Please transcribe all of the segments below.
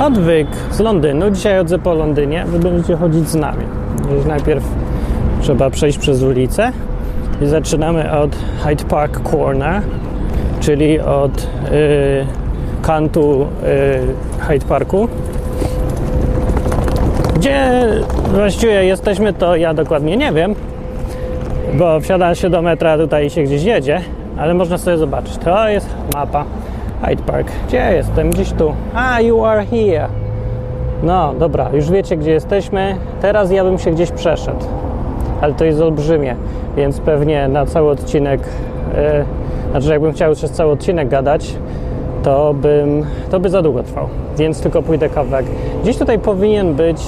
Odwyk z Londynu. Dzisiaj chodzę po Londynie. Wy będziecie chodzić z nami. Więc najpierw trzeba przejść przez ulicę i zaczynamy od Hyde Park Corner, czyli od y, kantu y, Hyde Parku. Gdzie właściwie jesteśmy, to ja dokładnie nie wiem, bo wsiada się do metra tutaj i się gdzieś jedzie, ale można sobie zobaczyć. To jest mapa Hyde Park. Gdzie jestem? Gdzieś tu. A, you are here. No, dobra, już wiecie, gdzie jesteśmy. Teraz ja bym się gdzieś przeszedł. Ale to jest olbrzymie, więc pewnie na cały odcinek, yy, znaczy jakbym chciał przez cały odcinek gadać, to bym, to by za długo trwał. Więc tylko pójdę kawałek. Gdzieś tutaj powinien być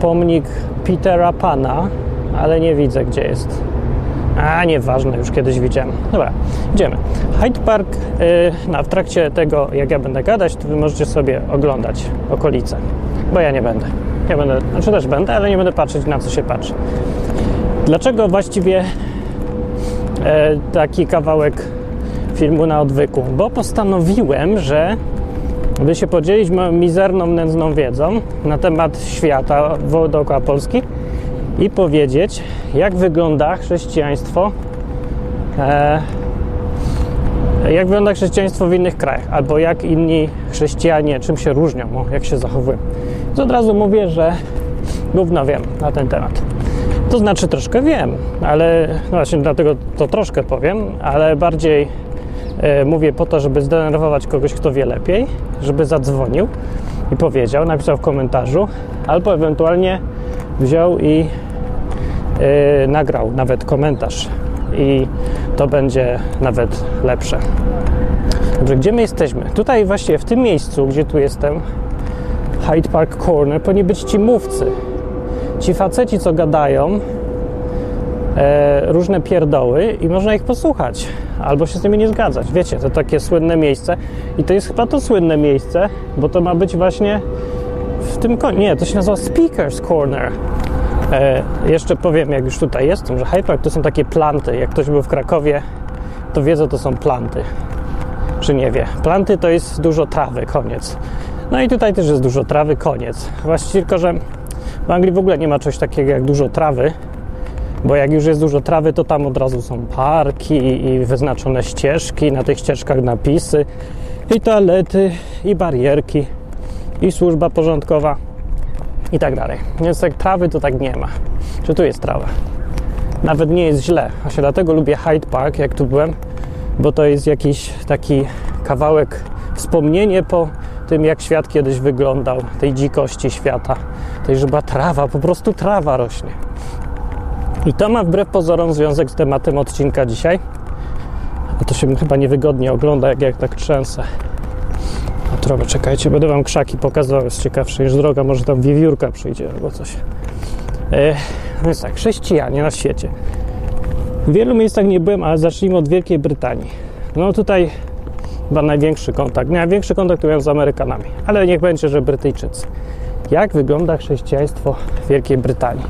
pomnik Petera Pana, ale nie widzę, gdzie jest. A, nieważne, już kiedyś widziałem. Dobra, idziemy. Hyde Park, no, w trakcie tego, jak ja będę gadać, to wy możecie sobie oglądać okolice, bo ja nie będę. Ja będę, znaczy też będę, ale nie będę patrzeć na co się patrzy. Dlaczego właściwie e, taki kawałek filmu na odwyku? Bo postanowiłem, że by się podzielić moją mizerną, nędzną wiedzą na temat świata dookoła Polski i powiedzieć, jak wygląda chrześcijaństwo, e, jak wygląda chrześcijaństwo w innych krajach, albo jak inni chrześcijanie, czym się różnią, jak się zachowują. To od razu mówię, że gówno wiem na ten temat. To znaczy troszkę wiem, ale no właśnie dlatego to troszkę powiem, ale bardziej e, mówię po to, żeby zdenerwować kogoś, kto wie lepiej, żeby zadzwonił i powiedział, napisał w komentarzu, albo ewentualnie wziął i e, nagrał nawet komentarz i to będzie nawet lepsze. Dobrze, gdzie my jesteśmy? Tutaj właśnie w tym miejscu, gdzie tu jestem, Hyde Park Corner, powinni być ci mówcy. Ci faceci, co gadają e, różne pierdoły i można ich posłuchać albo się z nimi nie zgadzać. Wiecie, to takie słynne miejsce i to jest chyba to słynne miejsce, bo to ma być właśnie w tym... Nie, to się nazywa Speaker's Corner. E, jeszcze powiem, jak już tutaj jestem, że Hyde Park to są takie planty. Jak ktoś był w Krakowie, to wie, co to są planty. Czy nie wie? Planty to jest dużo trawy, koniec. No i tutaj też jest dużo trawy, koniec. Właściwie tylko, że w Anglii w ogóle nie ma czegoś takiego jak dużo trawy, bo jak już jest dużo trawy, to tam od razu są parki i wyznaczone ścieżki, na tych ścieżkach napisy, i toalety, i barierki, i służba porządkowa, i tak dalej. Więc jak trawy, to tak nie ma. Czy tu jest trawa? Nawet nie jest źle. Właśnie dlatego lubię Hyde Park, jak tu byłem, bo to jest jakiś taki kawałek, wspomnienie po tym, jak świat kiedyś wyglądał, tej dzikości świata, tej, że była trawa, po prostu trawa rośnie. I to ma wbrew pozorom związek z tematem odcinka dzisiaj. A to się chyba niewygodnie ogląda, jak, jak tak trzęsę. Trochę, czekajcie, będę wam krzaki pokazywał, jest ciekawsze niż droga, może tam wiewiórka przyjdzie albo coś. E, no jest tak, chrześcijanie na świecie. W wielu miejscach nie byłem, ale zacznijmy od Wielkiej Brytanii. No tutaj chyba największy kontakt. Największy kontakt miałem z Amerykanami, ale niech będzie, że Brytyjczycy. Jak wygląda chrześcijaństwo w Wielkiej Brytanii?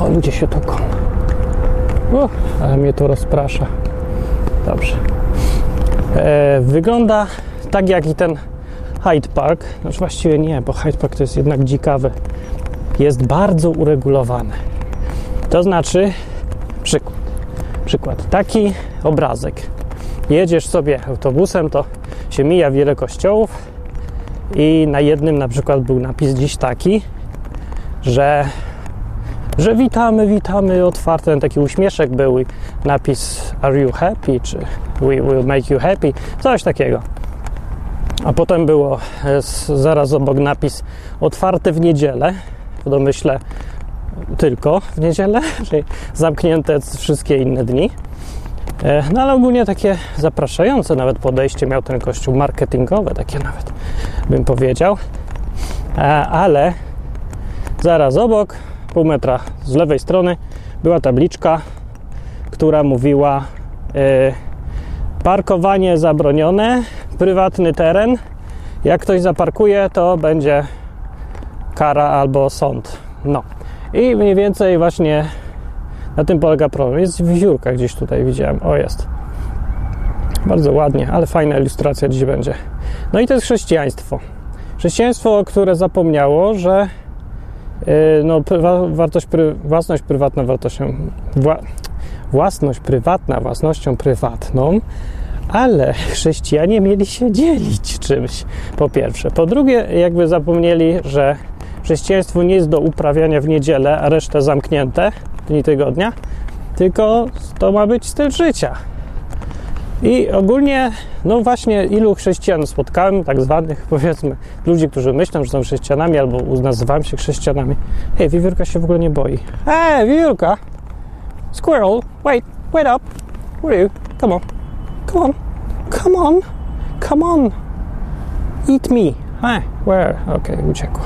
O, ludzie się tuką. Uff, ale mnie to rozprasza. Dobrze. E, wygląda tak jak i ten Hyde Park. Znaczy właściwie nie, bo Hyde Park to jest jednak dzikawy. Jest bardzo uregulowany. To znaczy, przykład. Przykład. Taki obrazek. Jedziesz sobie autobusem, to się mija wiele kościołów i na jednym na przykład był napis dziś taki, że że witamy, witamy, otwarty ten taki uśmieszek był napis Are you happy? czy We will make you happy, coś takiego. A potem było zaraz obok napis otwarte w niedzielę, w domyśle tylko w niedzielę, czyli zamknięte wszystkie inne dni. E, no ale ogólnie takie zapraszające nawet podejście miał ten kościół, marketingowe takie nawet bym powiedział. E, ale zaraz obok pół metra z lewej strony była tabliczka, która mówiła e, parkowanie zabronione, prywatny teren. Jak ktoś zaparkuje, to będzie kara albo sąd. No. I mniej więcej właśnie na tym polega problem. Jest wiewiórka gdzieś tutaj widziałem. O, jest. Bardzo ładnie, ale fajna ilustracja dziś będzie. No i to jest chrześcijaństwo. Chrześcijaństwo, które zapomniało, że y, no, wartość, pry, własność prywatna wartością, wła, własność prywatna własnością prywatną, ale chrześcijanie mieli się dzielić czymś, po pierwsze. Po drugie, jakby zapomnieli, że chrześcijaństwo nie jest do uprawiania w niedzielę, a resztę zamknięte dni tygodnia, tylko to ma być styl życia. I ogólnie, no właśnie, ilu chrześcijan spotkałem, tak zwanych, powiedzmy, ludzi, którzy myślą, że są chrześcijanami albo nazywam się chrześcijanami. Hej, wiewiórka się w ogóle nie boi. Hej, wiewiórka! Squirrel, wait, wait up! Where are you? Come on. Come on. Come on. Come on. Eat me. Hey, where? Okej, okay, uciekła.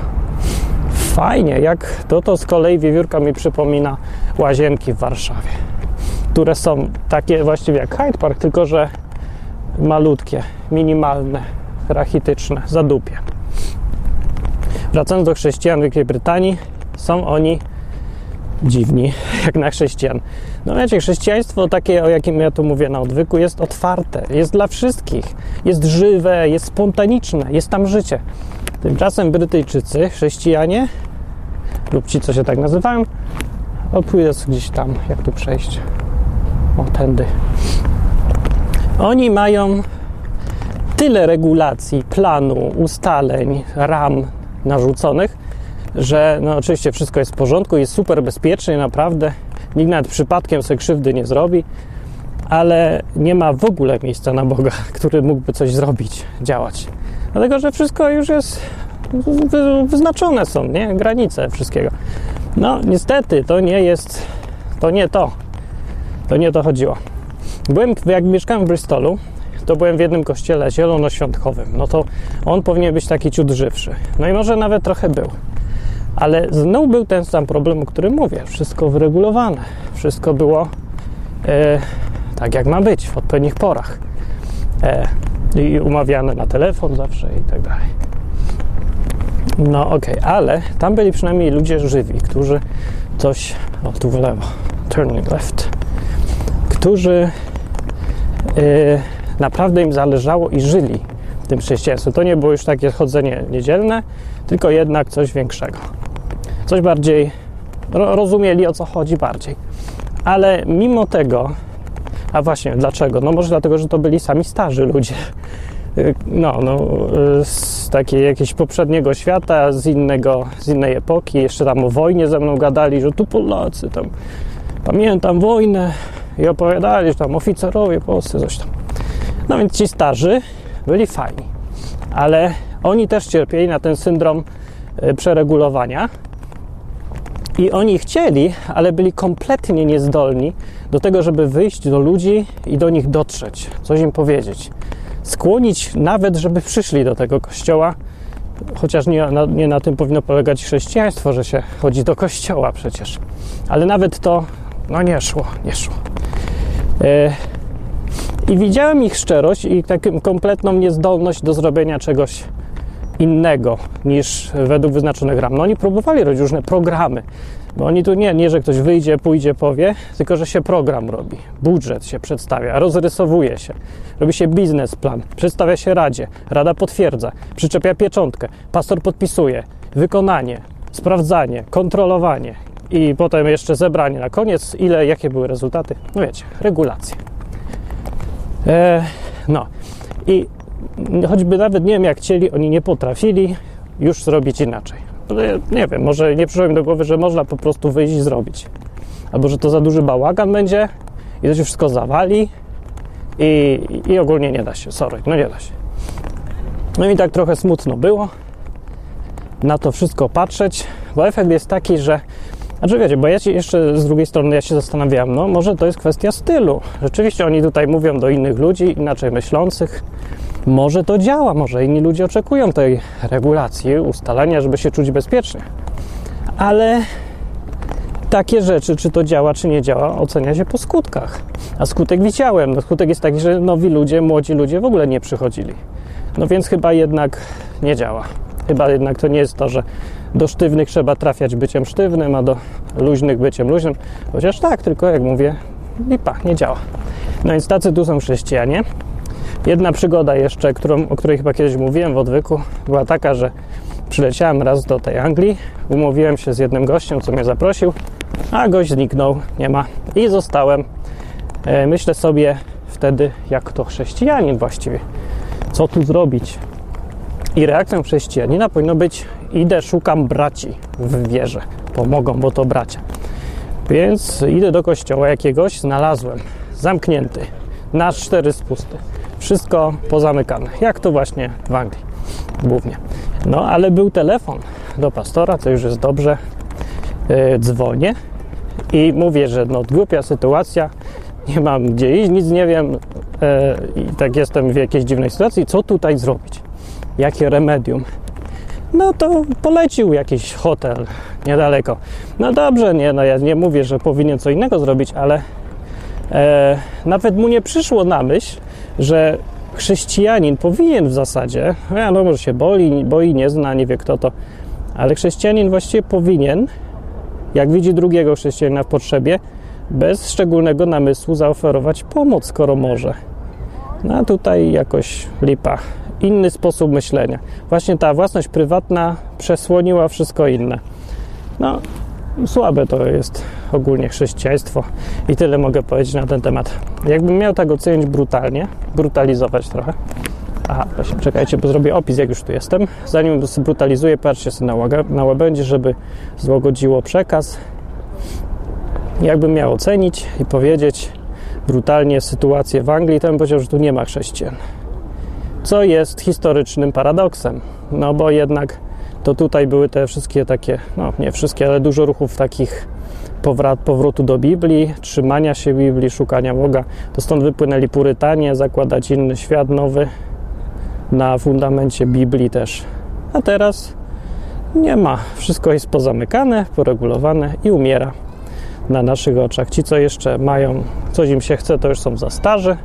Fajnie, jak to, to z kolei wiewiórka mi przypomina łazienki w Warszawie które są takie właściwie jak Hyde Park, tylko że malutkie, minimalne, rachityczne, zadupie. Wracając do chrześcijan w Wielkiej Brytanii, są oni dziwni, jak na chrześcijan. No wiecie, chrześcijaństwo takie, o jakim ja tu mówię na odwyku, jest otwarte, jest dla wszystkich, jest żywe, jest spontaniczne, jest tam życie. Tymczasem Brytyjczycy, chrześcijanie, lub ci, co się tak nazywają, o, pójdę gdzieś tam, jak tu przejść. O, tędy. Oni mają tyle regulacji, planu, ustaleń, ram narzuconych, że no oczywiście wszystko jest w porządku, jest super bezpiecznie, naprawdę. Nikt nawet przypadkiem sobie krzywdy nie zrobi, ale nie ma w ogóle miejsca na Boga, który mógłby coś zrobić, działać. Dlatego, że wszystko już jest wyznaczone są, nie? Granice wszystkiego. No, niestety, to nie jest, to nie to. To nie to chodziło. Byłem, jak mieszkałem w Bristolu, to byłem w jednym kościele zielonoświątkowym. No to on powinien być taki ciut żywszy. No i może nawet trochę był. Ale znowu był ten sam problem, o którym mówię. Wszystko wyregulowane. Wszystko było e, tak, jak ma być, w odpowiednich porach. E, I umawiane na telefon zawsze i tak dalej. No okej, okay. ale tam byli przynajmniej ludzie żywi, którzy coś... O, tu w lewo. Turning left którzy yy, naprawdę im zależało i żyli tym chrześcijaństwem. To nie było już takie chodzenie niedzielne, tylko jednak coś większego. Coś bardziej ro, rozumieli o co chodzi bardziej. Ale mimo tego, a właśnie dlaczego? No może dlatego, że to byli sami starzy ludzie. Y, no, no, y, z takiej jakiegoś poprzedniego świata, z, innego, z innej epoki. Jeszcze tam o wojnie ze mną gadali, że tu Polacy tam pamiętam wojnę, i opowiadali, że tam oficerowie polscy, coś tam. No więc ci starzy byli fajni, ale oni też cierpieli na ten syndrom e, przeregulowania i oni chcieli, ale byli kompletnie niezdolni do tego, żeby wyjść do ludzi i do nich dotrzeć, coś im powiedzieć. Skłonić nawet, żeby przyszli do tego kościoła, chociaż nie na, nie na tym powinno polegać chrześcijaństwo, że się chodzi do kościoła przecież. Ale nawet to, no nie szło, nie szło. E, I widziałem ich szczerość i taką kompletną niezdolność do zrobienia czegoś innego niż według wyznaczonych ram. No oni próbowali robić różne programy, bo oni tu nie, nie, że ktoś wyjdzie, pójdzie, powie, tylko że się program robi, budżet się przedstawia, rozrysowuje się, robi się biznesplan, przedstawia się radzie, rada potwierdza, przyczepia pieczątkę, pastor podpisuje, wykonanie, sprawdzanie, kontrolowanie i potem jeszcze zebranie na koniec, ile, jakie były rezultaty. No wiecie, regulacje. E, no i choćby nawet nie wiem, jak chcieli, oni nie potrafili już zrobić inaczej. Nie wiem, może nie przyszło mi do głowy, że można po prostu wyjść i zrobić. Albo że to za duży bałagan będzie i to się wszystko zawali i, i ogólnie nie da się. Sorry, no nie da się. No i tak trochę smutno było na to wszystko patrzeć, bo efekt jest taki, że znaczy wiecie, bo ja ci jeszcze z drugiej strony ja się zastanawiałem, no może to jest kwestia stylu. Rzeczywiście oni tutaj mówią do innych ludzi, inaczej myślących. Może to działa, może inni ludzie oczekują tej regulacji, ustalenia, żeby się czuć bezpiecznie. Ale takie rzeczy, czy to działa, czy nie działa, ocenia się po skutkach. A skutek widziałem. No, skutek jest taki, że nowi ludzie, młodzi ludzie w ogóle nie przychodzili. No więc chyba jednak nie działa. Chyba jednak to nie jest to, że do sztywnych trzeba trafiać byciem sztywnym, a do luźnych byciem luźnym. Chociaż tak, tylko jak mówię, lipa, nie działa. No więc tacy tu są chrześcijanie. Jedna przygoda jeszcze, którą, o której chyba kiedyś mówiłem w odwyku, była taka, że przyleciałem raz do tej Anglii, umówiłem się z jednym gościem, co mnie zaprosił, a gość zniknął, nie ma i zostałem. E, myślę sobie wtedy, jak to chrześcijanin właściwie, co tu zrobić. I reakcją chrześcijanina powinno być: idę, szukam braci w wierze, pomogą, bo to bracia. Więc idę do kościoła jakiegoś, znalazłem zamknięty, na cztery spusty. Wszystko pozamykane, jak to właśnie w Anglii głównie. No, ale był telefon do pastora, to już jest dobrze. Yy, dzwonię i mówię, że no głupia sytuacja, nie mam gdzie iść, nic nie wiem yy, i tak jestem w jakiejś dziwnej sytuacji, co tutaj zrobić? Jakie remedium? No to polecił jakiś hotel niedaleko. No dobrze, nie, no ja nie mówię, że powinien co innego zrobić, ale e, nawet mu nie przyszło na myśl, że chrześcijanin powinien w zasadzie, no może się boi, boi, nie zna, nie wie kto to, ale chrześcijanin właściwie powinien, jak widzi drugiego chrześcijanina w potrzebie, bez szczególnego namysłu zaoferować pomoc, skoro może. No a tutaj jakoś lipa. Inny sposób myślenia. Właśnie ta własność prywatna przesłoniła wszystko inne. No, słabe to jest ogólnie chrześcijaństwo i tyle mogę powiedzieć na ten temat. Jakbym miał tak ocenić brutalnie, brutalizować trochę. Aha, właśnie, czekajcie, bo zrobię opis, jak już tu jestem. Zanim brutalizuję, patrzcie sobie na, na łabędzie, żeby złagodziło przekaz. Jakbym miał ocenić i powiedzieć brutalnie sytuację w Anglii, to bym powiedział, że tu nie ma chrześcijan. Co jest historycznym paradoksem, no bo jednak to tutaj były te wszystkie takie, no nie wszystkie, ale dużo ruchów takich powrat, powrotu do Biblii, trzymania się Biblii, szukania Boga. To stąd wypłynęli Purytanie, zakładać inny świat nowy na fundamencie Biblii też. A teraz nie ma. Wszystko jest pozamykane, poregulowane i umiera na naszych oczach. Ci, co jeszcze mają, coś im się chce, to już są za starzy.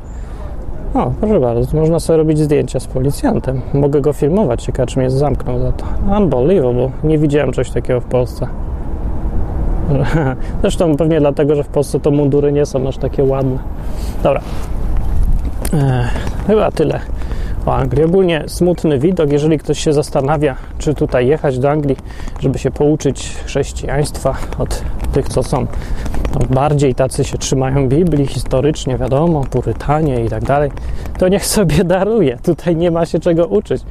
O, proszę bardzo, można sobie robić zdjęcia z policjantem. Mogę go filmować, ciekawe czy mnie zamknął za to. Unbelievable. Nie widziałem czegoś takiego w Polsce. Zresztą pewnie dlatego, że w Polsce to mundury nie są aż takie ładne. Dobra. E, chyba tyle o Anglii. Ogólnie smutny widok, jeżeli ktoś się zastanawia, czy tutaj jechać do Anglii, żeby się pouczyć chrześcijaństwa od tych, co są bardziej tacy się trzymają Biblii historycznie, wiadomo, purytanie i tak dalej, to niech sobie daruje. Tutaj nie ma się czego uczyć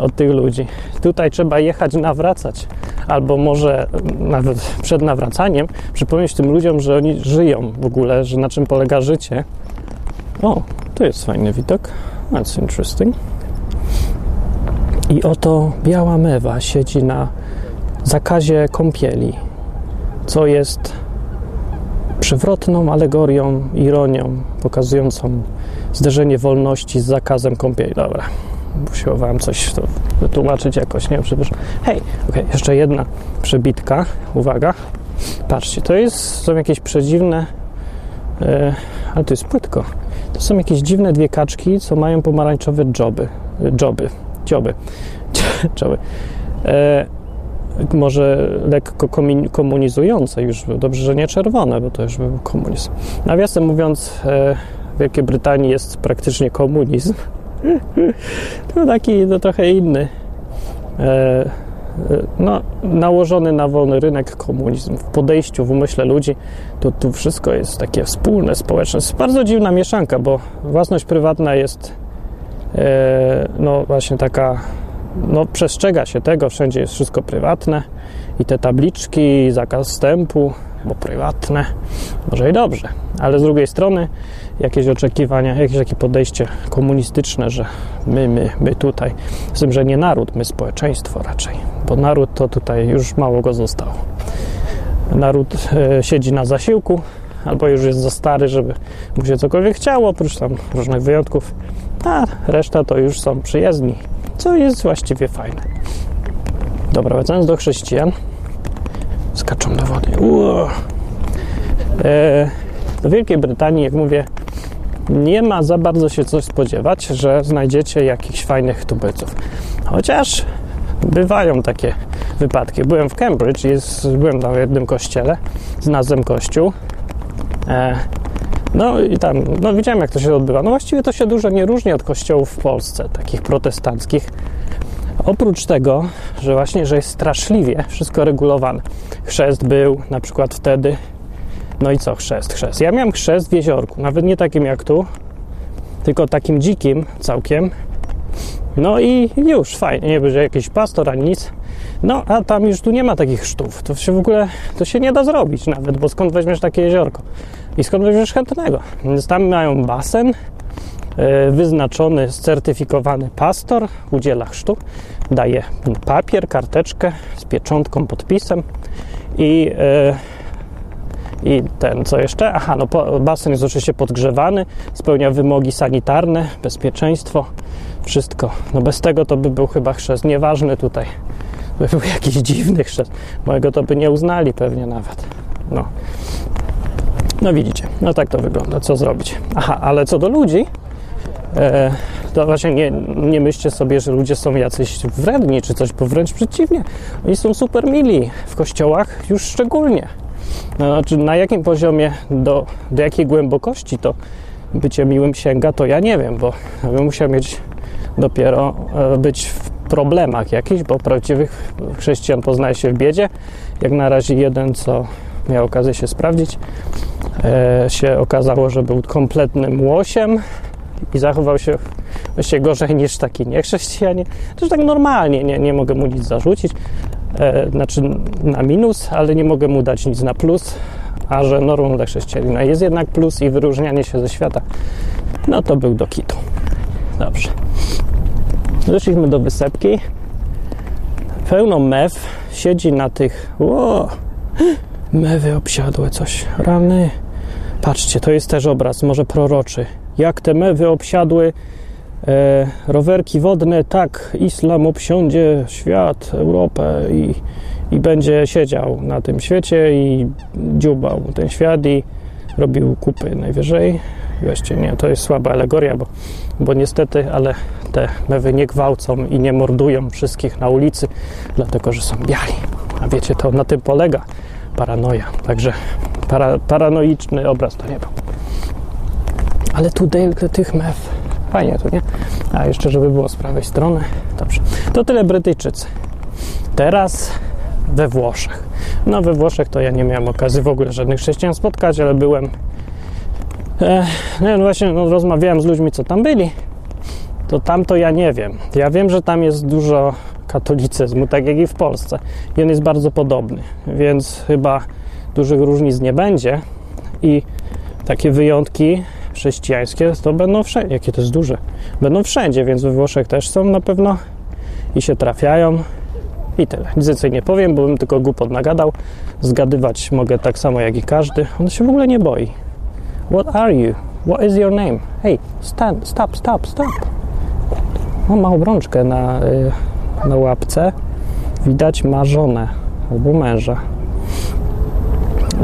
od tych ludzi. Tutaj trzeba jechać, nawracać, albo może nawet przed nawracaniem przypomnieć tym ludziom, że oni żyją w ogóle, że na czym polega życie. O, tu jest fajny widok. That's interesting. I oto biała mewa siedzi na zakazie kąpieli, co jest przewrotną alegorią, ironią pokazującą zderzenie wolności z zakazem kąpieli. Dobra, usiłowałem coś to wytłumaczyć jakoś, nie? Przepraszam. Hej, okay, jeszcze jedna przebitka. Uwaga. Patrzcie, to jest, są jakieś przedziwne, yy, ale to jest płytko. To są jakieś dziwne dwie kaczki, co mają pomarańczowe joby. Joby. Dzioby. Dzioby. E, może lekko komunizujące już. Dobrze, że nie czerwone, bo to już był komunizm. Nawiasem mówiąc, e, w Wielkiej Brytanii jest praktycznie komunizm. to taki no, trochę inny. E, no, nałożony na wolny rynek komunizm, w podejściu, w umyśle ludzi, to tu wszystko jest takie wspólne, społeczne. Jest bardzo dziwna mieszanka, bo własność prywatna jest e, no właśnie taka, no przestrzega się tego, wszędzie jest wszystko prywatne i te tabliczki, zakaz wstępu, bo prywatne, może i dobrze, ale z drugiej strony jakieś oczekiwania, jakieś takie podejście komunistyczne, że my, my, my tutaj, z tym, że nie naród, my społeczeństwo raczej, bo naród to tutaj już mało go zostało. Naród e, siedzi na zasiłku, albo już jest za stary, żeby mu się cokolwiek chciało, oprócz tam różnych wyjątków, a reszta to już są przyjezdni, co jest właściwie fajne. Dobra, wracając do chrześcijan, skaczą do wody. E, do Wielkiej Brytanii, jak mówię, nie ma za bardzo się coś spodziewać, że znajdziecie jakichś fajnych tubylców. Chociaż bywają takie wypadki. Byłem w Cambridge, jest, byłem na jednym kościele, znalazłem kościół. E, No i tam, no widziałem jak to się odbywa. No właściwie to się dużo nie różni od kościołów w Polsce, takich protestanckich. Oprócz tego, że właśnie, że jest straszliwie wszystko regulowane. Chrzest był na przykład wtedy. No i co chrzest, chrzest? Ja miałem chrzest w jeziorku, nawet nie takim jak tu, tylko takim dzikim całkiem. No i już, fajnie, nie będzie jakiś pastor ani nic. No, a tam już tu nie ma takich chrztów. To się w ogóle, to się nie da zrobić nawet, bo skąd weźmiesz takie jeziorko? I skąd weźmiesz chętnego? Więc tam mają basen, e, wyznaczony, certyfikowany pastor udziela chrztu, daje papier, karteczkę z pieczątką, podpisem i, e, i ten, co jeszcze? Aha, no basen jest oczywiście podgrzewany, spełnia wymogi sanitarne, bezpieczeństwo, wszystko. No bez tego to by był chyba chrzest nieważny tutaj. By był jakiś dziwny chrzest. Mojego to by nie uznali pewnie nawet. No. No widzicie, no tak to wygląda. Co zrobić? Aha, ale co do ludzi, e, to właśnie nie, nie myślcie sobie, że ludzie są jacyś wredni czy coś, bo wręcz przeciwnie. Oni są super mili w kościołach już szczególnie. No, znaczy, na jakim poziomie, do, do jakiej głębokości to bycie miłym sięga, to ja nie wiem, bo ja bym musiał mieć dopiero e, być w problemach jakichś, bo prawdziwych chrześcijan poznaje się w biedzie. Jak na razie jeden, co miał okazję się sprawdzić, e, się okazało, że był kompletnym łosiem i zachował się właściwie gorzej niż taki niechrześcijanie. To tak normalnie, nie, nie mogę mu nic zarzucić, e, znaczy na minus, ale nie mogę mu dać nic na plus, a że normą dla chrześcijanina jest jednak plus i wyróżnianie się ze świata, no to był do kitu. Dobrze. Doszliśmy do wysepki. Pełno mew siedzi na tych. Ło, mewy obsiadłe coś. Rany. Patrzcie, to jest też obraz, może proroczy. Jak te mewy obsiadły e, rowerki wodne, tak islam obsiądzie świat, Europę i, i będzie siedział na tym świecie i dziubał ten świat i robił kupy najwyżej. Właściwie nie, to jest słaba alegoria, bo, bo niestety, ale te mewy nie gwałcą i nie mordują wszystkich na ulicy, dlatego że są biali. A wiecie, to na tym polega paranoja. Także para, paranoiczny obraz to nie był. Ale tu tych mew. Fajnie tu, nie? A jeszcze, żeby było z prawej strony. Dobrze. To tyle Brytyjczycy. Teraz we Włoszech. No we Włoszech to ja nie miałem okazji w ogóle żadnych chrześcijan spotkać, ale byłem E, no właśnie no, rozmawiałem z ludźmi, co tam byli. To tam to ja nie wiem. Ja wiem, że tam jest dużo katolicyzmu, tak jak i w Polsce. I on jest bardzo podobny, więc chyba dużych różnic nie będzie. I takie wyjątki chrześcijańskie to będą wszędzie. Jakie to jest duże? Będą wszędzie, więc we Włoszech też są na pewno i się trafiają. I tyle. Nic więcej nie powiem, bo bym tylko głupot nagadał. Zgadywać mogę tak samo jak i każdy. On się w ogóle nie boi. What are you? What is your name? Hey, stand, stop, stop, stop. On ma obrączkę na, y, na łapce. Widać ma żonę albo męża.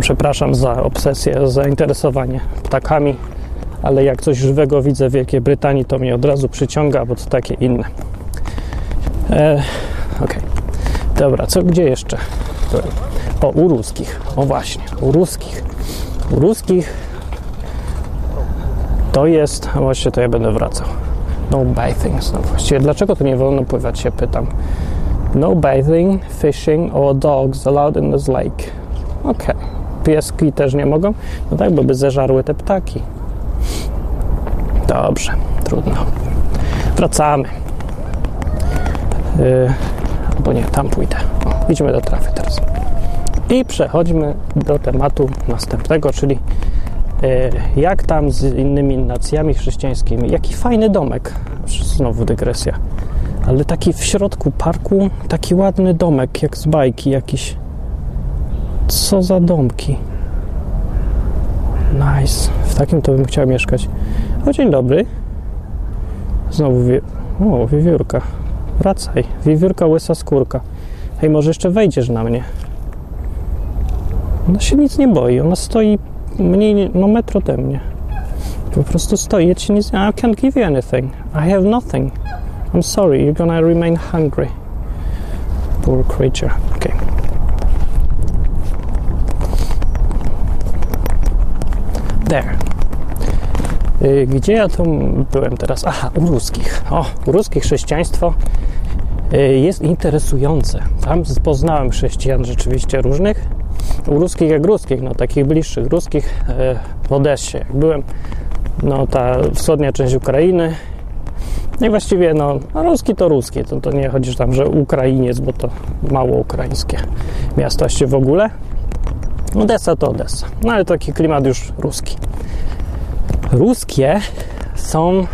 Przepraszam za obsesję, zainteresowanie ptakami, ale jak coś żywego widzę w Wielkiej Brytanii, to mnie od razu przyciąga, bo to takie inne. E, ok. Dobra, co gdzie jeszcze? O, u ruskich. O właśnie, u ruskich. U ruskich to jest, właśnie to ja będę wracał. No bathing. No właściwie dlaczego tu nie wolno pływać się pytam. No bathing, fishing or dogs allowed in this lake. Okej. Okay. Pieski też nie mogą? No tak, bo by zeżarły te ptaki. Dobrze, trudno. Wracamy. Yy, bo nie, tam pójdę. O, idźmy do trafy teraz. I przechodźmy do tematu następnego, czyli jak tam z innymi nacjami chrześcijańskimi. Jaki fajny domek. Znowu dygresja. Ale taki w środku parku, taki ładny domek, jak z bajki jakiś. Co za domki. Nice. W takim to bym chciał mieszkać. O, dzień dobry. Znowu wie... O, wiewiórka. Wracaj. Wiewiórka, łysa skórka. Hej, może jeszcze wejdziesz na mnie. Ona się nic nie boi. Ona stoi mniej, no metr ode mnie. Po prostu stoi, ja ci nic, I can't give you anything. I have nothing. I'm sorry, you're gonna remain hungry. Poor creature. Okay. There. Y, Gdzie ja tu byłem teraz? Aha, u ruskich. O, u ruskich chrześcijaństwo y, jest interesujące. Tam poznałem chrześcijan rzeczywiście różnych. Ruskich jak ruskich, no takich bliższych ruskich y, w Odessie. Jak byłem, no ta wschodnia część Ukrainy. No i właściwie, no, ruski to ruski. To, to nie chodzi tam, że Ukrainiec, bo to mało ukraińskie miasto właściwie w ogóle. Odessa to Odessa. No ale taki klimat już ruski. Ruskie są.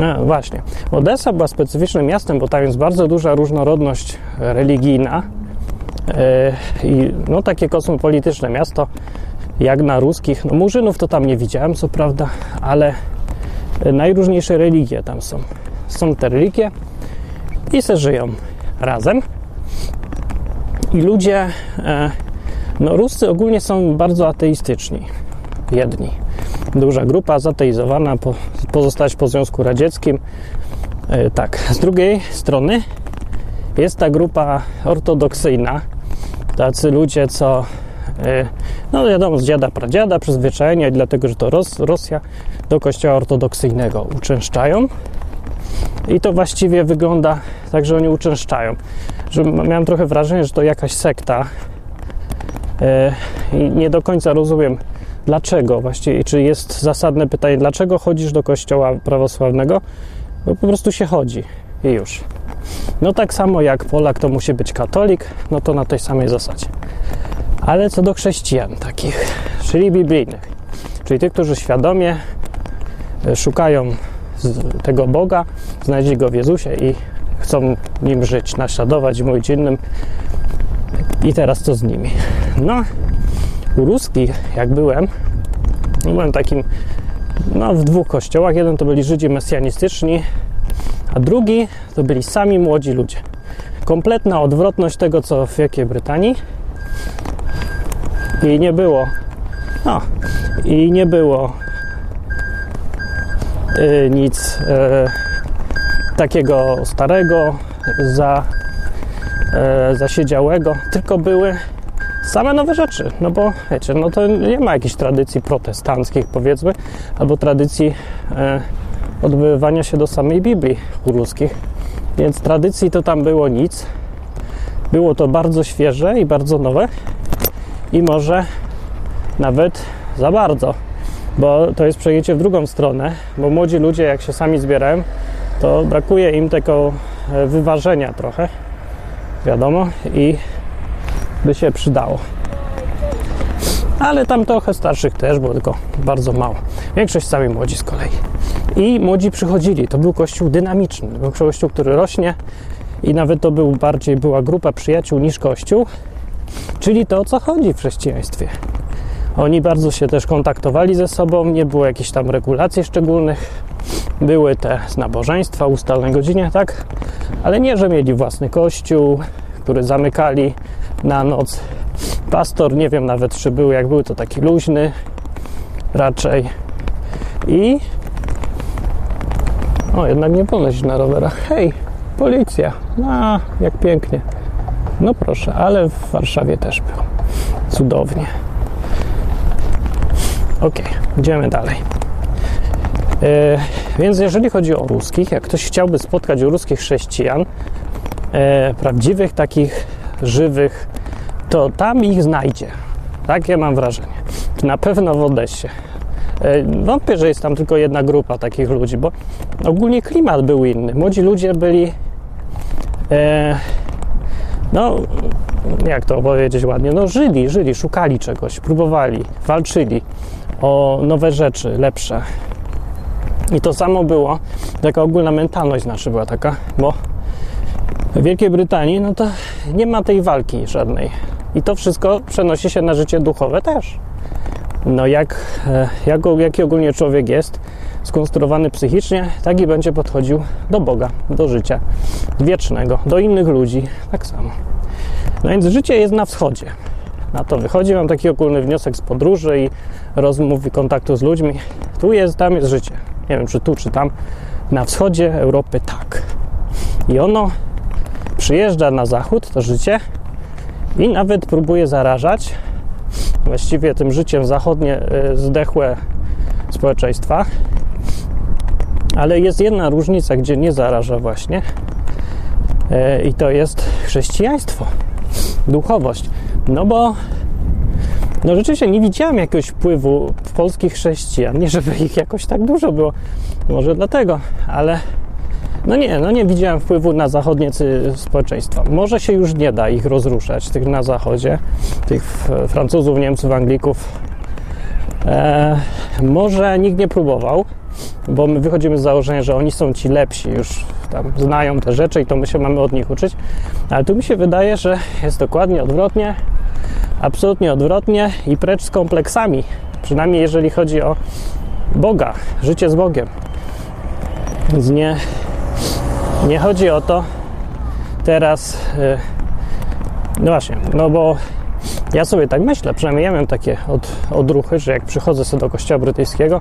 No właśnie. Odessa była specyficznym miastem, bo tam jest bardzo duża różnorodność religijna i no, takie kosmopolityczne miasto jak na ruskich. No, murzynów to tam nie widziałem, co prawda, ale najróżniejsze religie tam są. Są te religie i se żyją razem. I ludzie, e, no Ruscy ogólnie są bardzo ateistyczni. Jedni. Duża grupa zateizowana, po, pozostać po Związku Radzieckim. E, tak, z drugiej strony jest ta grupa ortodoksyjna. Tacy ludzie, co e, no wiadomo, z dziada pradziada, przyzwyczajenia dlatego, że to Ros Rosja do kościoła ortodoksyjnego uczęszczają. I to właściwie wygląda tak, że oni uczęszczają. Że miałem trochę wrażenie, że to jakaś sekta. I nie do końca rozumiem, dlaczego właściwie, czy jest zasadne pytanie, dlaczego chodzisz do kościoła prawosławnego? Bo po prostu się chodzi i już. No tak samo jak Polak to musi być katolik, no to na tej samej zasadzie. Ale co do chrześcijan takich, czyli biblijnych, czyli tych, którzy świadomie szukają tego Boga, znaleźli go w Jezusie i chcą nim żyć, naśladować mówić innym. I teraz co z nimi? No, u ruskich, jak byłem, byłem takim, no, w dwóch kościołach. Jeden to byli Żydzi mesjanistyczni, a drugi to byli sami młodzi ludzie. Kompletna odwrotność tego, co w Wielkiej Brytanii. I nie było, no, i nie było y, nic y, takiego starego, za, y, zasiedziałego, tylko były same nowe rzeczy, no bo wiecie, no to nie ma jakichś tradycji protestanckich powiedzmy, albo tradycji e, odbywania się do samej Biblii u więc tradycji to tam było nic. Było to bardzo świeże i bardzo nowe i może nawet za bardzo, bo to jest przejęcie w drugą stronę, bo młodzi ludzie jak się sami zbierają, to brakuje im tego wyważenia trochę, wiadomo, i by się przydało. Ale tam trochę starszych też było, tylko bardzo mało. Większość sami młodzi z kolei. I młodzi przychodzili. To był kościół dynamiczny. To był kościół, który rośnie i nawet to był bardziej była grupa przyjaciół niż kościół. Czyli to o co chodzi w chrześcijaństwie. Oni bardzo się też kontaktowali ze sobą, nie było jakichś tam regulacji szczególnych. Były te nabożeństwa, ustalone godzinie, tak? Ale nie, że mieli własny kościół, który zamykali na noc. Pastor, nie wiem nawet czy był, jak był, to taki luźny raczej. I o, jednak nie ponoć na rowerach. Hej, policja. A, jak pięknie. No proszę, ale w Warszawie też był. Cudownie. Ok, idziemy dalej. E, więc jeżeli chodzi o ruskich, jak ktoś chciałby spotkać ruskich chrześcijan, e, prawdziwych, takich żywych, to tam ich znajdzie. Takie mam wrażenie. Na pewno w Odessie. E, wątpię, że jest tam tylko jedna grupa takich ludzi, bo ogólnie klimat był inny. Młodzi ludzie byli. E, no, jak to powiedzieć ładnie? No, żyli, żyli, szukali czegoś, próbowali, walczyli o nowe rzeczy, lepsze. I to samo było, taka ogólna mentalność nasza była taka, bo w Wielkiej Brytanii, no to nie ma tej walki żadnej. I to wszystko przenosi się na życie duchowe też. No jak, e, jak, jaki ogólnie człowiek jest, skonstruowany psychicznie, tak i będzie podchodził do Boga, do życia wiecznego, do innych ludzi, tak samo. No więc życie jest na wschodzie. Na to wychodzi, mam taki ogólny wniosek z podróży i rozmów i kontaktu z ludźmi. Tu jest, tam jest życie. Nie wiem, czy tu, czy tam. Na wschodzie Europy tak. I ono przyjeżdża na zachód, to życie, i nawet próbuje zarażać właściwie tym życiem zachodnie y, zdechłe społeczeństwa Ale jest jedna różnica, gdzie nie zaraża właśnie e, i to jest chrześcijaństwo, duchowość. No bo no rzeczywiście nie widziałem jakiegoś wpływu polskich chrześcijan. Nie, żeby ich jakoś tak dużo było, może dlatego, ale no nie, no nie widziałem wpływu na zachodnie społeczeństwa. Może się już nie da ich rozruszać, tych na zachodzie, tych Francuzów, Niemców, Anglików. E, może nikt nie próbował, bo my wychodzimy z założenia, że oni są ci lepsi, już tam znają te rzeczy i to my się mamy od nich uczyć. Ale tu mi się wydaje, że jest dokładnie odwrotnie, absolutnie odwrotnie i precz z kompleksami. Przynajmniej jeżeli chodzi o Boga, życie z Bogiem. Więc nie, nie chodzi o to teraz. Y, no właśnie, no bo ja sobie tak myślę, przynajmniej ja miałem takie od, odruchy, że jak przychodzę sobie do kościoła brytyjskiego,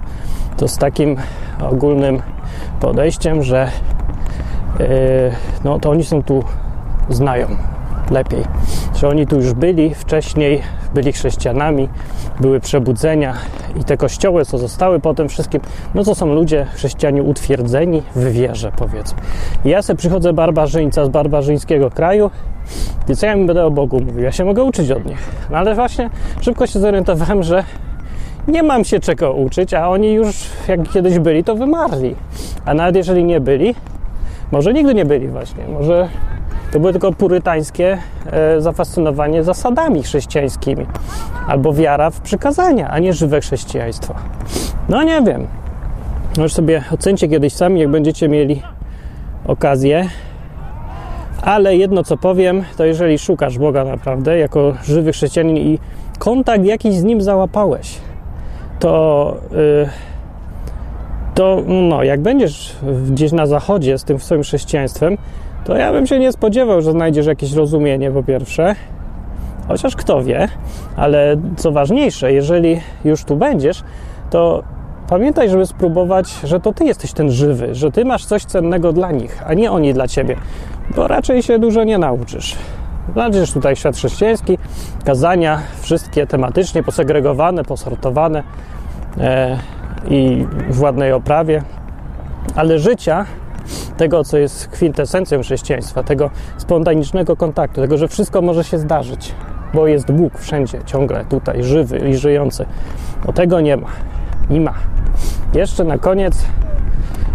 to z takim ogólnym podejściem, że yy, no to oni są tu znają lepiej, że oni tu już byli wcześniej, byli chrześcijanami, były przebudzenia i te kościoły, co zostały potem wszystkim, no to są ludzie, chrześcijanie utwierdzeni w wierze, powiedzmy. I ja sobie przychodzę barbarzyńca z barbarzyńskiego kraju i co ja mi będę o Bogu mówił? Ja się mogę uczyć od nich. No ale właśnie szybko się zorientowałem, że nie mam się czego uczyć, a oni już jak kiedyś byli, to wymarli. A nawet jeżeli nie byli, może nigdy nie byli właśnie, może to było tylko purytańskie e, zafascynowanie zasadami chrześcijańskimi albo wiara w przykazania, a nie żywe chrześcijaństwo. No nie wiem. Może sobie ocencie kiedyś sami, jak będziecie mieli okazję. Ale jedno co powiem, to jeżeli szukasz Boga naprawdę jako żywy chrześcijanin i kontakt jakiś z nim załapałeś, to, yy, to no, jak będziesz gdzieś na zachodzie z tym swoim chrześcijaństwem, to ja bym się nie spodziewał, że znajdziesz jakieś rozumienie po pierwsze. Chociaż kto wie, ale co ważniejsze, jeżeli już tu będziesz, to pamiętaj, żeby spróbować, że to ty jesteś ten żywy, że ty masz coś cennego dla nich, a nie oni dla ciebie, bo raczej się dużo nie nauczysz. Znajdziesz tutaj świat chrześcijański, kazania, wszystkie tematycznie posegregowane, posortowane e, i w ładnej oprawie, ale życia tego, co jest kwintesencją chrześcijaństwa, tego spontanicznego kontaktu, tego, że wszystko może się zdarzyć, bo jest Bóg wszędzie, ciągle tutaj, żywy i żyjący. No tego nie ma. Nie ma. Jeszcze na koniec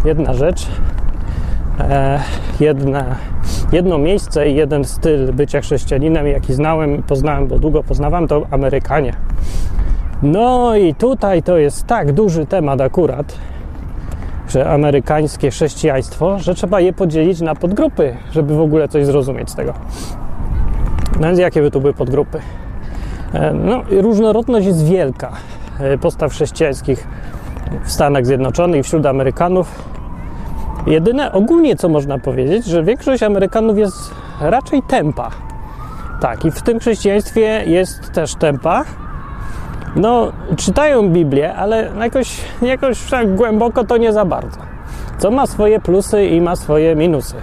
jedna rzecz, e, jedna, jedno miejsce i jeden styl bycia chrześcijaninem, jaki znałem, poznałem, bo długo poznawałem, to Amerykanie. No i tutaj to jest tak duży temat akurat, że amerykańskie chrześcijaństwo, że trzeba je podzielić na podgrupy, żeby w ogóle coś zrozumieć z tego. No więc jakie by tu były podgrupy? E, no, różnorodność jest wielka e, postaw chrześcijańskich w Stanach Zjednoczonych i wśród Amerykanów. Jedyne ogólnie, co można powiedzieć, że większość Amerykanów jest raczej tempa. Tak, i w tym chrześcijaństwie jest też tempa, no, czytają Biblię, ale jakoś, jakoś tak głęboko to nie za bardzo. Co ma swoje plusy i ma swoje minusy.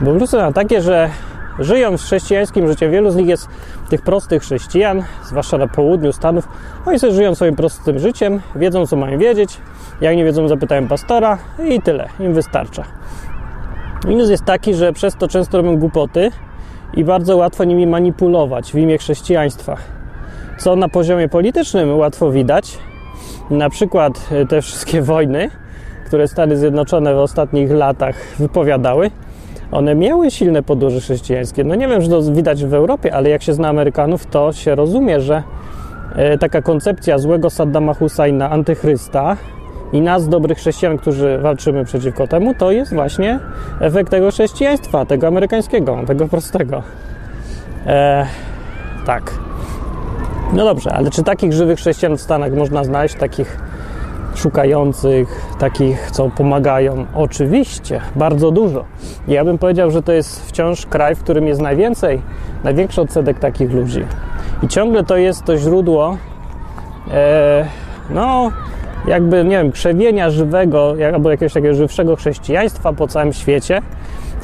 Bo plusy są takie, że żyją w chrześcijańskim życiu. Wielu z nich jest tych prostych chrześcijan, zwłaszcza na południu Stanów. Oni sobie żyją swoim prostym życiem, wiedzą co mają wiedzieć. Jak nie wiedzą, zapytają pastora i tyle, im wystarcza. Minus jest taki, że przez to często robią głupoty i bardzo łatwo nimi manipulować w imię chrześcijaństwa co na poziomie politycznym łatwo widać. Na przykład e, te wszystkie wojny, które Stany Zjednoczone w ostatnich latach wypowiadały, one miały silne podłoże chrześcijańskie. No nie wiem, że to widać w Europie, ale jak się zna Amerykanów, to się rozumie, że e, taka koncepcja złego Saddama Husseina, antychrysta i nas, dobrych chrześcijan, którzy walczymy przeciwko temu, to jest właśnie efekt tego chrześcijaństwa, tego amerykańskiego, tego prostego. E, tak. No dobrze, ale czy takich żywych chrześcijan w Stanach można znaleźć, takich szukających, takich, co pomagają? Oczywiście, bardzo dużo. Ja bym powiedział, że to jest wciąż kraj, w którym jest najwięcej, największy odsetek takich ludzi. I ciągle to jest to źródło, e, no, jakby, nie wiem, krzewienia żywego, albo jakiegoś takiego żywszego chrześcijaństwa po całym świecie.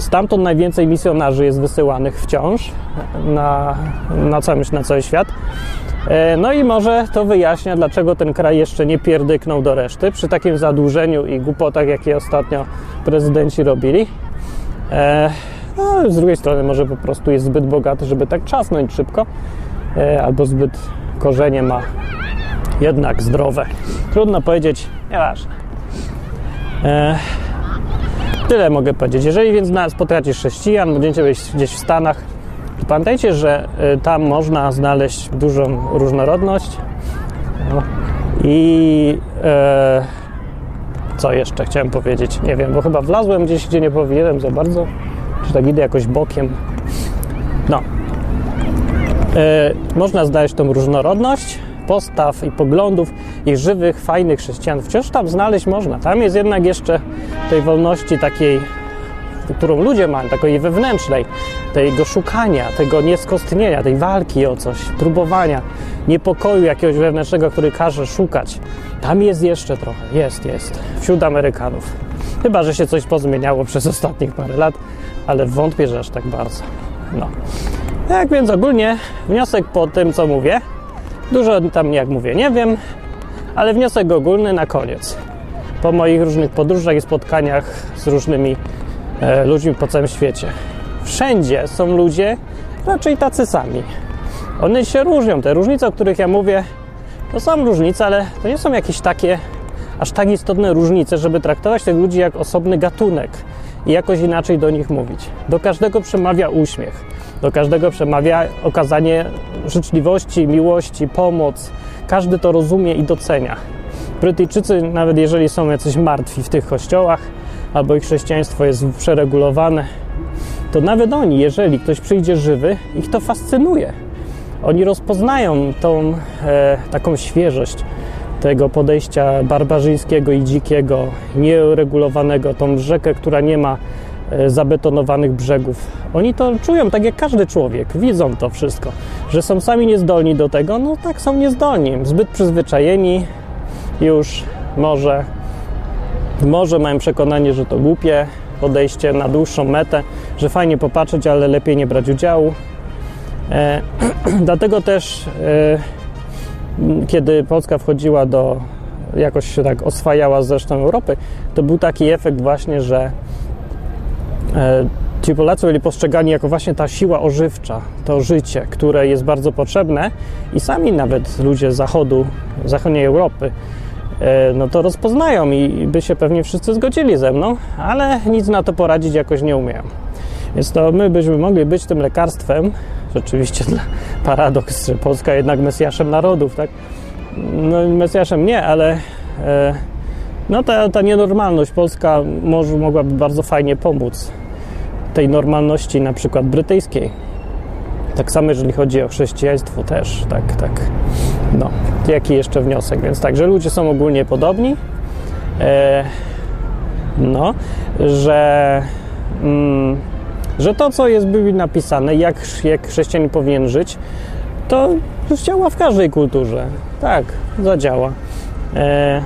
Stamtąd najwięcej misjonarzy jest wysyłanych wciąż na, na, cały, na cały świat. E, no i może to wyjaśnia, dlaczego ten kraj jeszcze nie pierdyknął do reszty przy takim zadłużeniu i głupotach, jakie ostatnio prezydenci robili. E, no, z drugiej strony może po prostu jest zbyt bogaty, żeby tak czasnąć szybko, e, albo zbyt korzenie ma jednak zdrowe. Trudno powiedzieć, nieważne. Tyle mogę powiedzieć. Jeżeli więc spotkacie chrześcijan, będziecie gdzieś w Stanach, pamiętajcie, że tam można znaleźć dużą różnorodność. No. I e, co jeszcze chciałem powiedzieć? Nie wiem, bo chyba wlazłem gdzieś, gdzie nie powinienem za bardzo. Czy tak idę jakoś bokiem? No. E, można znaleźć tą różnorodność postaw i poglądów i żywych, fajnych chrześcijan. Wciąż tam znaleźć można. Tam jest jednak jeszcze tej wolności takiej, którą ludzie mają, takiej wewnętrznej, tego szukania, tego nieskostnienia, tej walki o coś, próbowania, niepokoju jakiegoś wewnętrznego, który każe szukać. Tam jest jeszcze trochę, jest, jest, wśród Amerykanów. Chyba, że się coś pozmieniało przez ostatnich parę lat, ale wątpię, że aż tak bardzo. No. Tak więc ogólnie wniosek po tym, co mówię, dużo tam, jak mówię, nie wiem, ale wniosek ogólny na koniec. Po moich różnych podróżach i spotkaniach z różnymi e, ludźmi po całym świecie. Wszędzie są ludzie raczej tacy sami. One się różnią. Te różnice, o których ja mówię, to są różnice, ale to nie są jakieś takie aż tak istotne różnice, żeby traktować tych ludzi jak osobny gatunek i jakoś inaczej do nich mówić. Do każdego przemawia uśmiech, do każdego przemawia okazanie życzliwości, miłości, pomoc. Każdy to rozumie i docenia. Brytyjczycy, nawet jeżeli są jacyś martwi w tych kościołach, albo ich chrześcijaństwo jest przeregulowane, to nawet oni, jeżeli ktoś przyjdzie żywy, ich to fascynuje. Oni rozpoznają tą e, taką świeżość tego podejścia barbarzyńskiego i dzikiego, nieuregulowanego, tą rzekę, która nie ma zabetonowanych brzegów. Oni to czują tak jak każdy człowiek, widzą to wszystko, że są sami niezdolni do tego, no tak są niezdolni, zbyt przyzwyczajeni już może może mają przekonanie, że to głupie podejście na dłuższą metę, że fajnie popatrzeć, ale lepiej nie brać udziału. E, dlatego też e, kiedy Polska wchodziła do, jakoś się tak oswajała z resztą Europy, to był taki efekt właśnie, że e, ci Polacy byli postrzegani jako właśnie ta siła ożywcza, to życie, które jest bardzo potrzebne i sami nawet ludzie z zachodu, zachodniej Europy, e, no to rozpoznają i by się pewnie wszyscy zgodzili ze mną, ale nic na to poradzić jakoś nie umieją. Więc to my byśmy mogli być tym lekarstwem, rzeczywiście paradoks, że Polska jednak Mesjaszem narodów, tak? No Mesjaszem nie, ale e, no ta, ta nienormalność polska może, mogłaby bardzo fajnie pomóc tej normalności na przykład brytyjskiej. Tak samo jeżeli chodzi o chrześcijaństwo też, tak, tak. No, jaki jeszcze wniosek? Więc tak, że ludzie są ogólnie podobni, e, no, że mm, że to, co jest w Biblii napisane, jak, jak chrześcijanin powinien żyć, to działa w każdej kulturze. Tak, zadziała. E,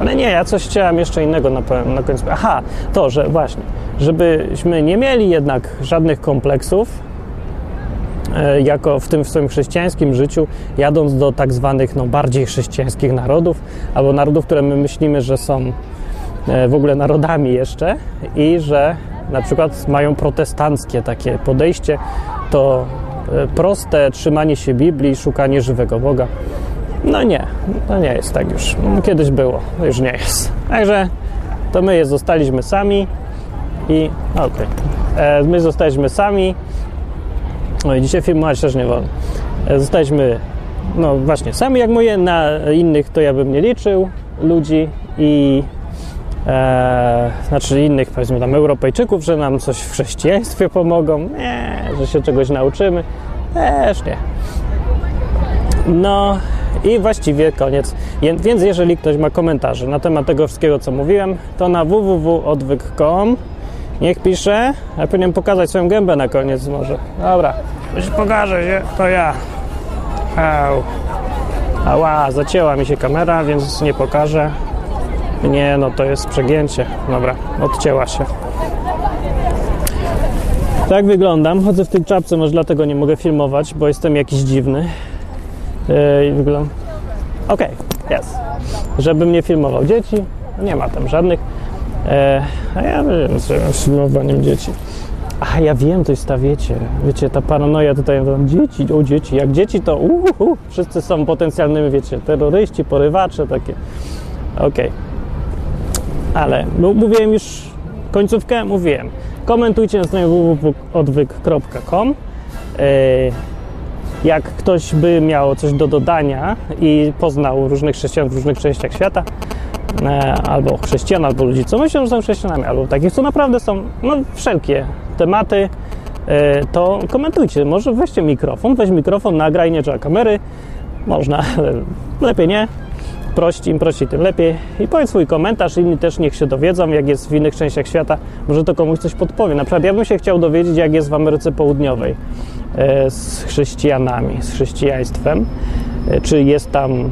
ale nie, ja coś chciałem jeszcze innego na, na koniec. Aha, to, że właśnie, żebyśmy nie mieli jednak żadnych kompleksów, e, jako w tym w swoim chrześcijańskim życiu, jadąc do tak zwanych no, bardziej chrześcijańskich narodów, albo narodów, które my myślimy, że są e, w ogóle narodami jeszcze i że na przykład mają protestanckie takie podejście, to e, proste trzymanie się Biblii, szukanie żywego Boga. No nie, to nie jest tak już. Kiedyś było, już nie jest. Także to my je zostaliśmy sami i okej. Okay. E, my zostaliśmy sami. No i dzisiaj filmować też nie wolno. E, zostaliśmy, no właśnie, sami jak mówię, na innych to ja bym nie liczył ludzi i e, znaczy innych, powiedzmy tam Europejczyków, że nam coś w chrześcijaństwie pomogą. Nie, że się czegoś nauczymy. Też nie. No i właściwie koniec. Więc jeżeli ktoś ma komentarze na temat tego wszystkiego, co mówiłem, to na www.odwyk.com niech pisze. Ja powinienem pokazać swoją gębę na koniec może. Dobra, już pokażę się, to ja. Au. Ała, zacięła mi się kamera, więc nie pokażę. Nie, no to jest przegięcie. Dobra, odcięła się. Tak wyglądam. Chodzę w tej czapce, może dlatego nie mogę filmować, bo jestem jakiś dziwny. Yy, wyglądam. Okej, jest. Żebym nie filmował dzieci, nie ma tam żadnych. E, a ja wiem, z filmowaniem dzieci. A ja wiem, to jest ta, wiecie, wiecie, ta paranoja tutaj, tam dzieci, o dzieci, jak dzieci to uhu, wszyscy są potencjalnymi, wiecie, terroryści, porywacze, takie. Okej. Ale no, mówiłem już końcówkę, mówiłem. Komentujcie na www.odwyk.com. E, jak ktoś by miał coś do dodania i poznał różnych chrześcijan w różnych częściach świata, albo chrześcijan, albo ludzi, co myślą, że są chrześcijanami, albo takich, co naprawdę są, no, wszelkie tematy, e, to komentujcie. Może weźcie mikrofon, weź mikrofon, nagraj, nie trzeba kamery, można, ale lepiej nie. Prościej, im prościej, tym lepiej. I powiedz swój komentarz, inni też niech się dowiedzą, jak jest w innych częściach świata. Może to komuś coś podpowie. Na przykład ja bym się chciał dowiedzieć, jak jest w Ameryce Południowej e, z chrześcijanami, z chrześcijaństwem. E, Czy jest tam,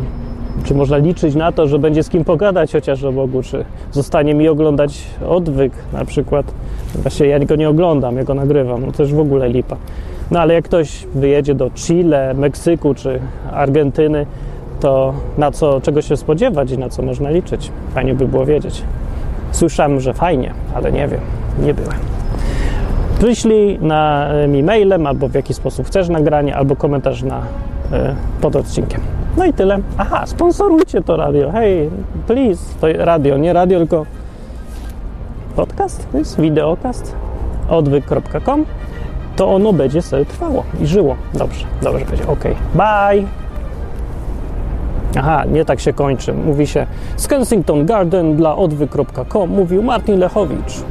czy można liczyć na to, że będzie z kim pogadać chociaż o Bogu, czy zostanie mi oglądać odwyk na przykład. Właśnie ja go nie oglądam, ja go nagrywam, no to już w ogóle lipa. No ale jak ktoś wyjedzie do Chile, Meksyku czy Argentyny, to na co, czego się spodziewać i na co można liczyć. Fajnie by było wiedzieć. Słyszałem, że fajnie, ale nie wiem, nie byłem. Wyślij na e, mi mailem, albo w jaki sposób chcesz nagranie, albo komentarz na, e, pod odcinkiem. No i tyle. Aha, sponsorujcie to radio. Hej, please. To radio, nie radio, tylko podcast, to jest wideokast odwyk.com to ono będzie sobie trwało i żyło. Dobrze, dobrze będzie. Ok, bye. Aha, nie tak się kończy. Mówi się z Kensington Garden dla odwyk.com mówił Martin Lechowicz.